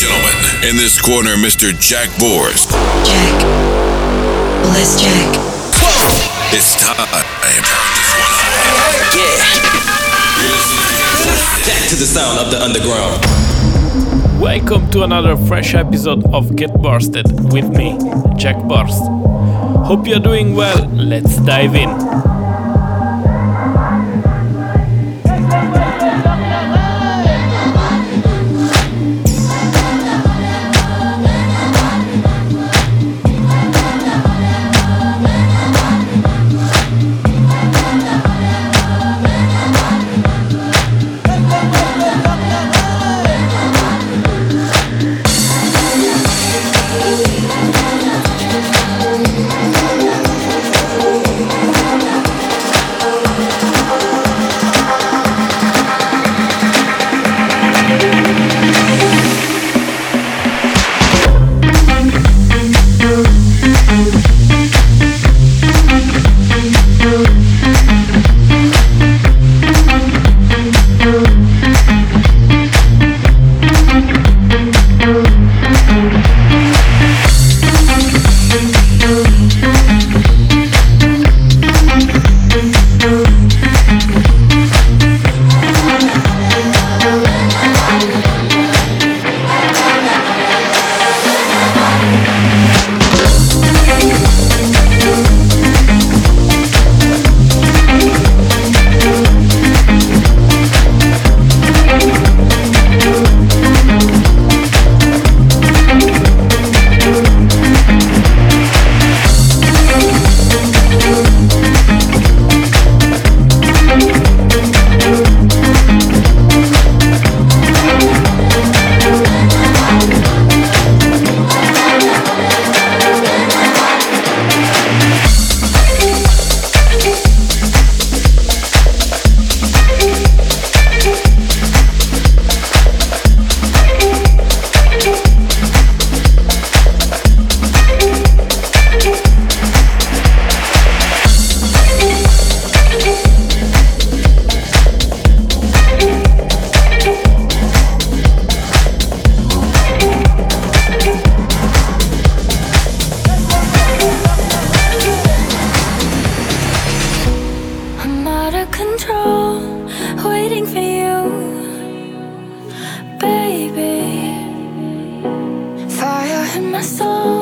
gentlemen, in this corner, Mr. Jack Borst. Jack. Bless Jack. Whoa. It's time. Yeah. Back to the sound of the underground. Welcome to another fresh episode of Get Bursted with me, Jack Burst. Hope you're doing well. Let's dive in. in my soul.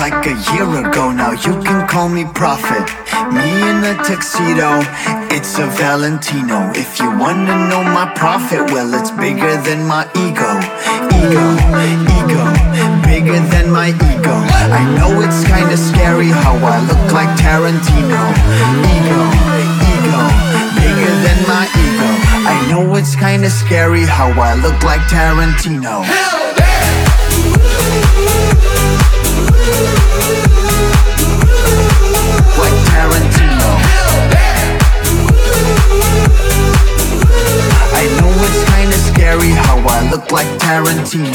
Like a year ago now, you can call me prophet. Me in a tuxedo, it's a Valentino. If you wanna know my profit, well, it's bigger than my ego. Ego, ego, bigger than my ego. I know it's kinda scary how I look like Tarantino. Ego, ego, bigger than my ego. I know it's kinda scary how I look like Tarantino. Like look like Tarantino.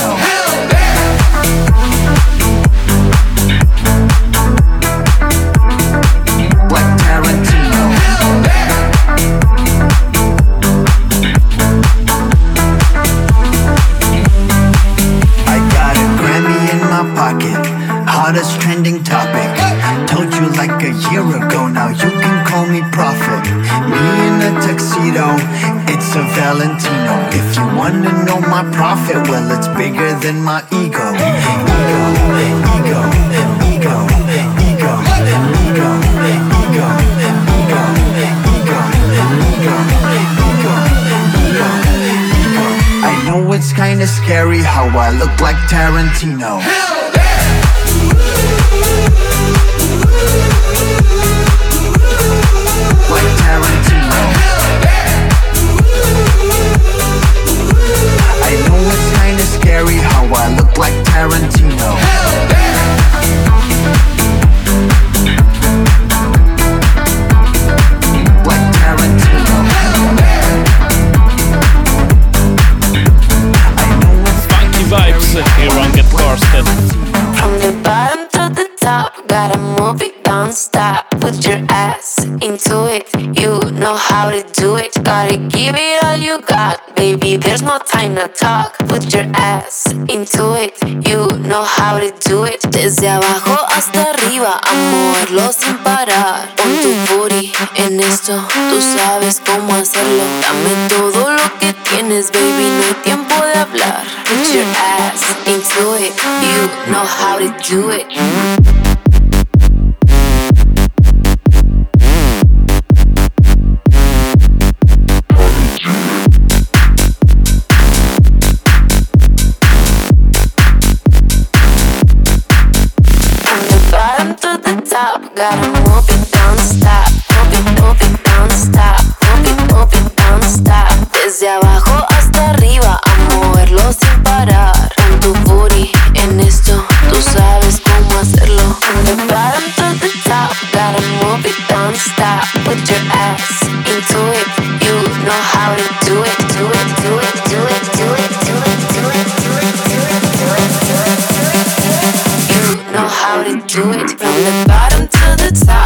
Like Tarantino. I got a Grammy in my pocket, hottest trending topic. Told you like a year ago now, you can call me prophet. Me in a tuxedo, it's Valentino. If you wanna know my profit, well, it's bigger than my ego. Ego, ego, ego, ego, ego, ego, ego, ego, ego, ego, ego. I know it's kinda scary how I look like Tarantino. Like Tarantino. Know it's kinda scary how I look like Tarantino. Like Tarantino. I know it's Funky vibes here on Get Bursted. Gotta move it, don't stop. Put your ass into it, you know how to do it. Gotta give it all you got, baby. There's no time to talk. Put your ass into it, you know how to do it. Desde abajo hasta arriba, a moverlo sin parar. Pon tu booty en esto, tú sabes cómo hacerlo. Dame todo lo que tienes, baby. No hay tiempo de hablar. Put your ass into it, you know how to do it. Do it from the bottom to the top.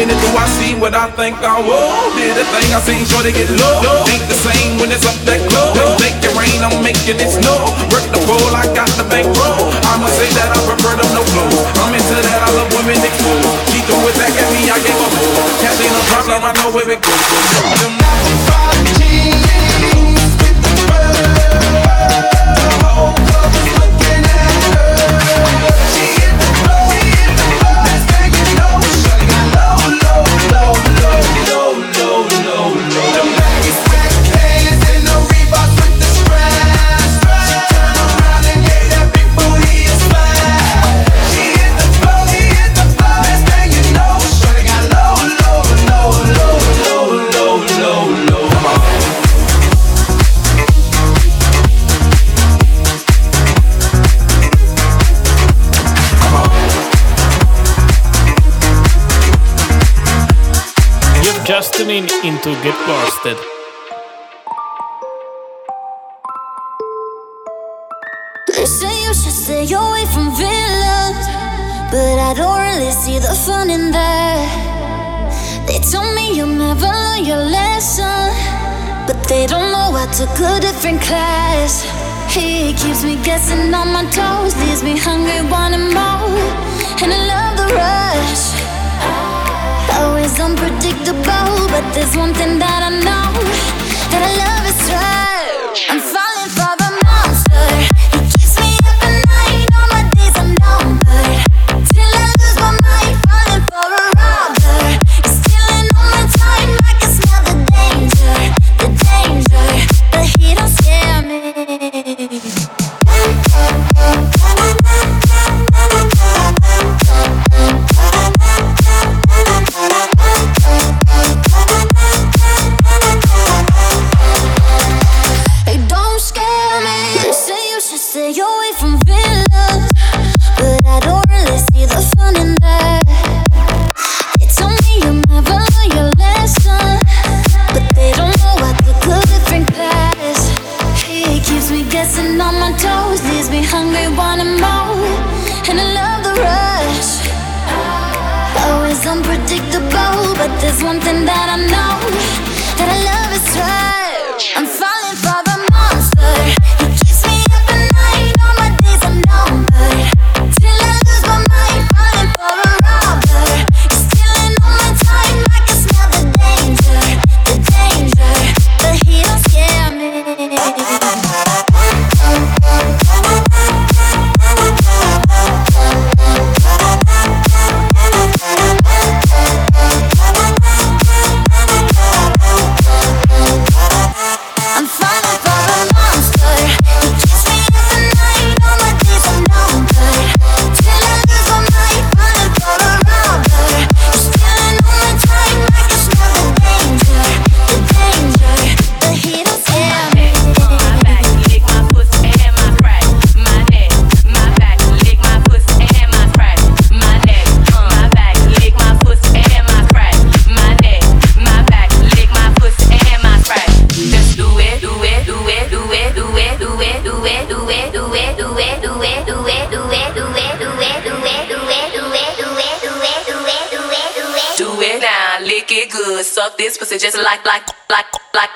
minute do I see what I think I want? Did a thing I seen, sure they get low. Think the same when it's up that close. Make it rain, I'm making it snow. Work the pole, I got the bankroll. I'ma say that I prefer them no clothes. I'm into that, I love women exposed. She threw it back at me, I gave a Can't see no problem, I know where it goes. Them 95 just Justin into Get Blasted. They say you should stay away from villains, but I don't really see the fun in that. They told me you'll never learn your lesson, but they don't know I took a different class. He keeps me guessing on my toes, leaves me hungry, wanting more, and I love the rush always unpredictable, but there's one thing that I know that I love is right. I'm. it lick it good, suck this pussy just like, like, like, like.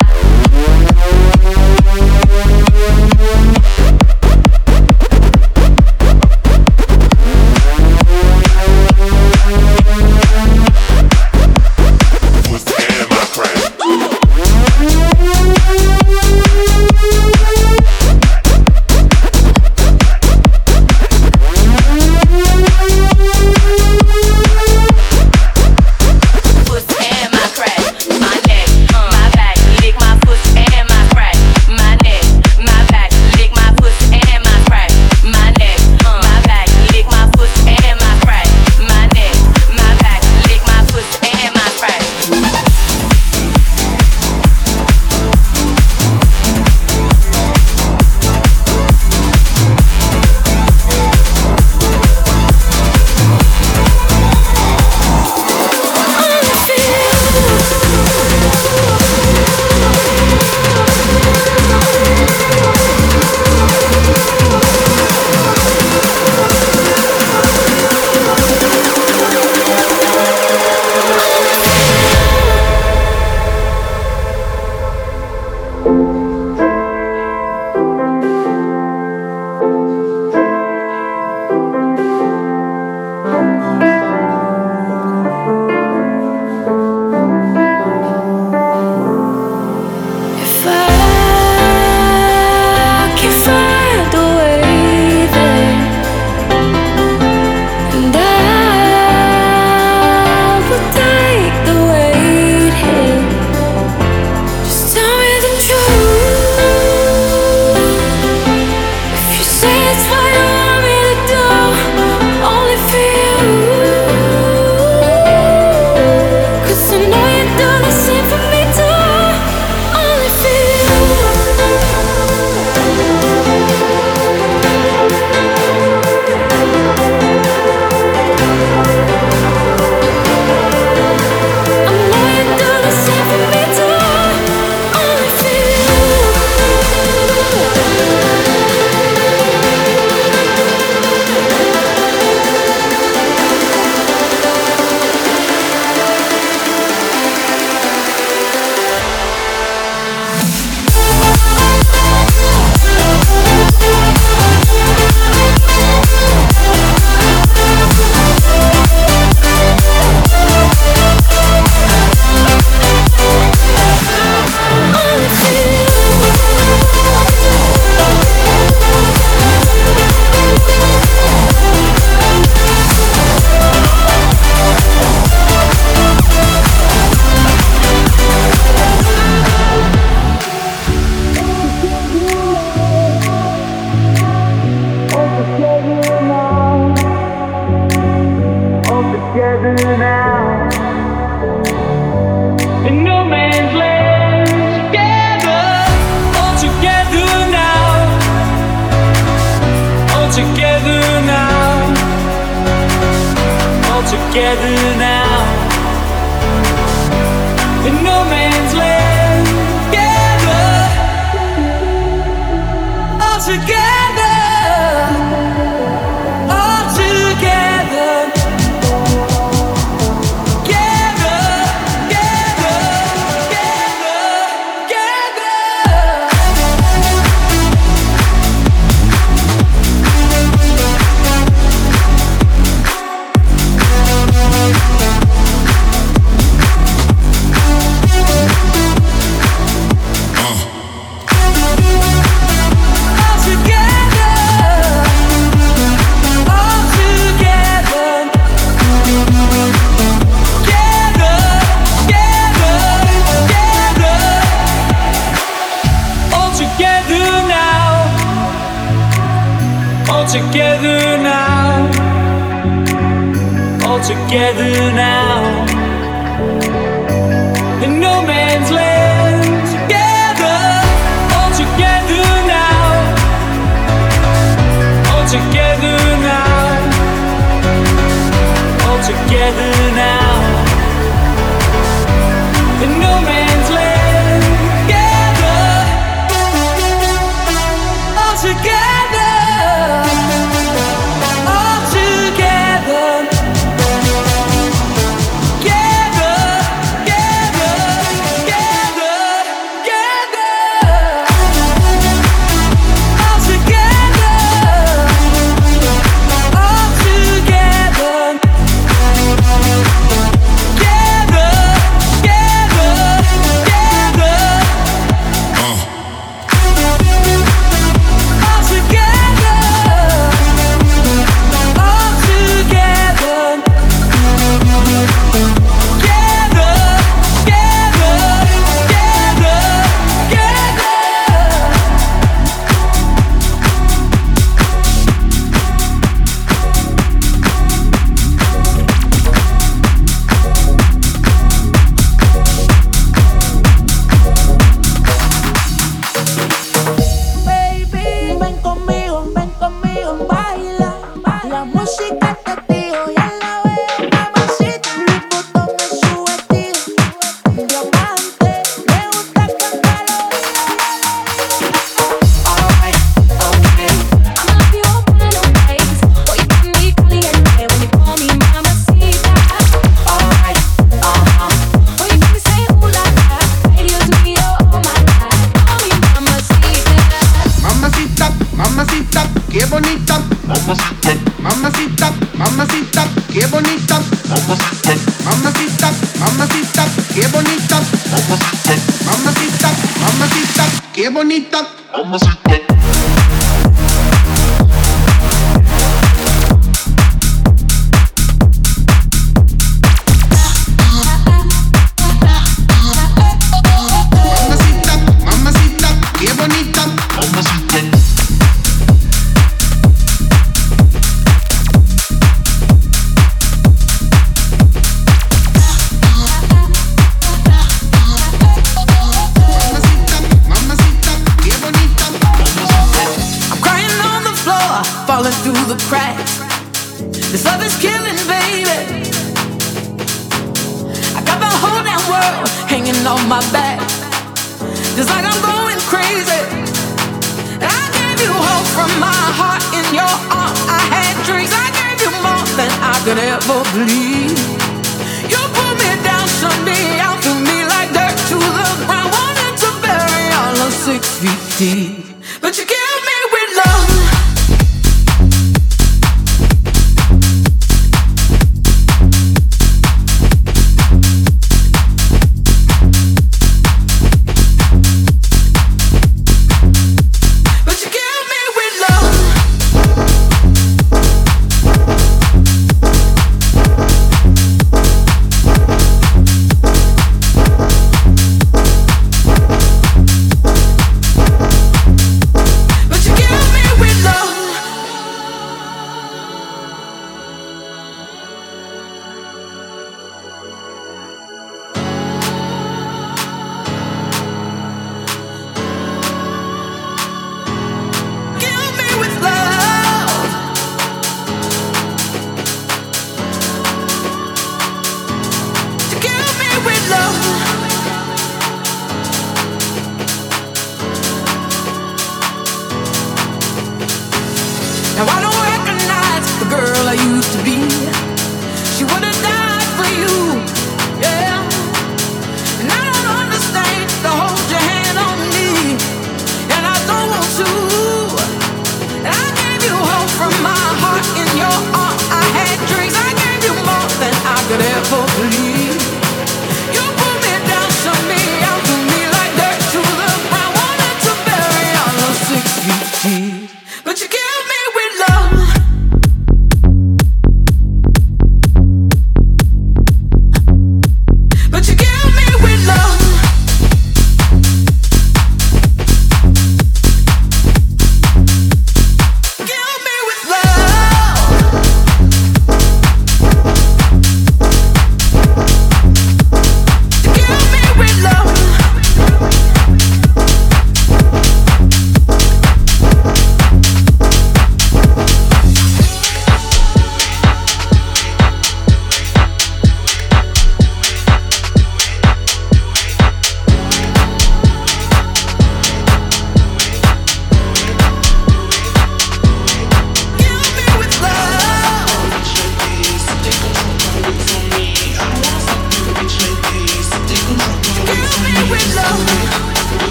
Bonita. Mamacita, deep.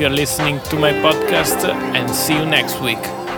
You're listening to my podcast and see you next week.